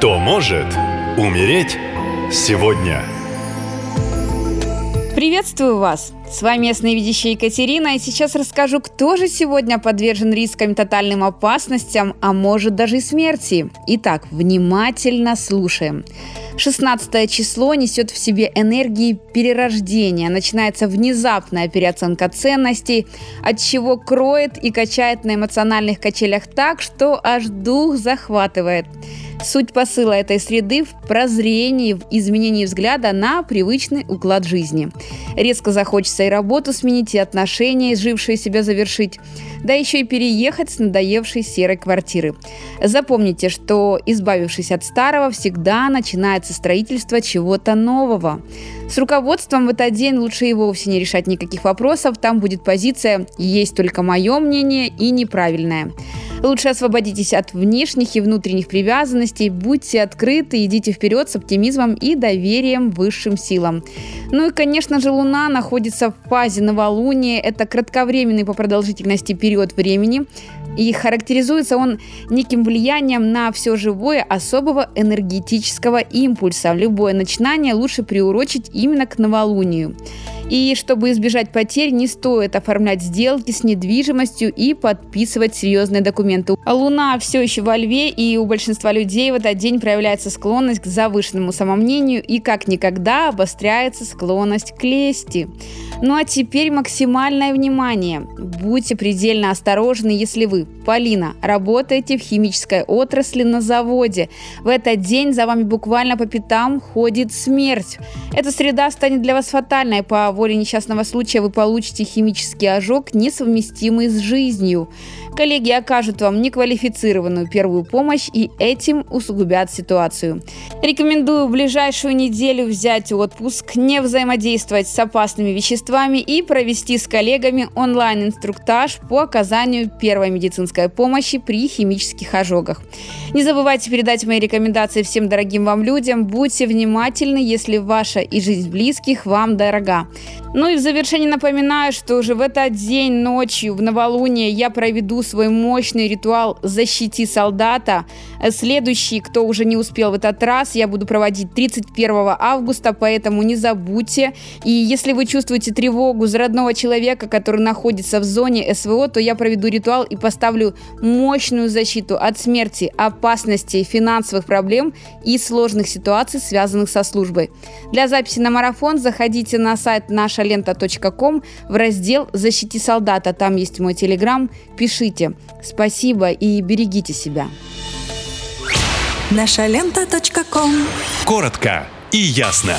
Кто может умереть сегодня? Приветствую вас! С вами ясновидящая Екатерина, и сейчас расскажу, кто же сегодня подвержен рискам тотальным опасностям, а может даже и смерти. Итак, внимательно слушаем. 16 число несет в себе энергии перерождения. Начинается внезапная переоценка ценностей, от чего кроет и качает на эмоциональных качелях так, что аж дух захватывает. Суть посыла этой среды в прозрении, в изменении взгляда на привычный уклад жизни. Резко захочется и работу сменить, и отношения, изжившие себя завершить, да еще и переехать с надоевшей серой квартиры. Запомните, что избавившись от старого, всегда начинается строительство чего-то нового. С руководством в этот день лучше и вовсе не решать никаких вопросов, там будет позиция «есть только мое мнение» и неправильное. Лучше освободитесь от внешних и внутренних привязанностей, будьте открыты, идите вперед с оптимизмом и доверием высшим силам. Ну и, конечно же, Луна находится в фазе новолуния. Это кратковременный по продолжительности период времени. И характеризуется он неким влиянием на все живое особого энергетического импульса. Любое начинание лучше приурочить именно к новолунию. И чтобы избежать потерь, не стоит оформлять сделки с недвижимостью и подписывать серьезные документы. Луна все еще во льве, и у большинства людей в этот день проявляется склонность к завышенному самомнению и как никогда обостряется склонность к лести. Ну а теперь максимальное внимание. Будьте предельно осторожны, если вы, Полина, работаете в химической отрасли на заводе. В этот день за вами буквально по пятам ходит смерть. Эта среда станет для вас фатальной. По воле несчастного случая вы получите химический ожог, несовместимый с жизнью. Коллеги окажут вам неквалифицированную первую помощь и этим усугубят ситуацию. Рекомендую в ближайшую неделю взять отпуск, не взаимодействовать с опасными веществами и провести с коллегами онлайн-инструктаж по оказанию первой медицинской помощи при химических ожогах. Не забывайте передать мои рекомендации всем дорогим вам людям. Будьте внимательны, если ваша и жизнь близких вам дорога. Ну и в завершение напоминаю, что уже в этот день ночью в новолуние я проведу свой мощный ритуал «Защити солдата». Следующий, кто уже не успел в этот раз, я буду проводить 31 августа, поэтому не забудьте. И если вы чувствуете тревогу за родного человека, который находится в зоне СВО, то я проведу ритуал и поставлю мощную защиту от смерти, опасностей, финансовых проблем и сложных ситуаций, связанных со службой. Для записи на марафон заходите на сайт нашалента.ком в раздел «Защити солдата». Там есть мой телеграм. Пишите. Спасибо и берегите себя. Нашалента.ком Коротко и ясно.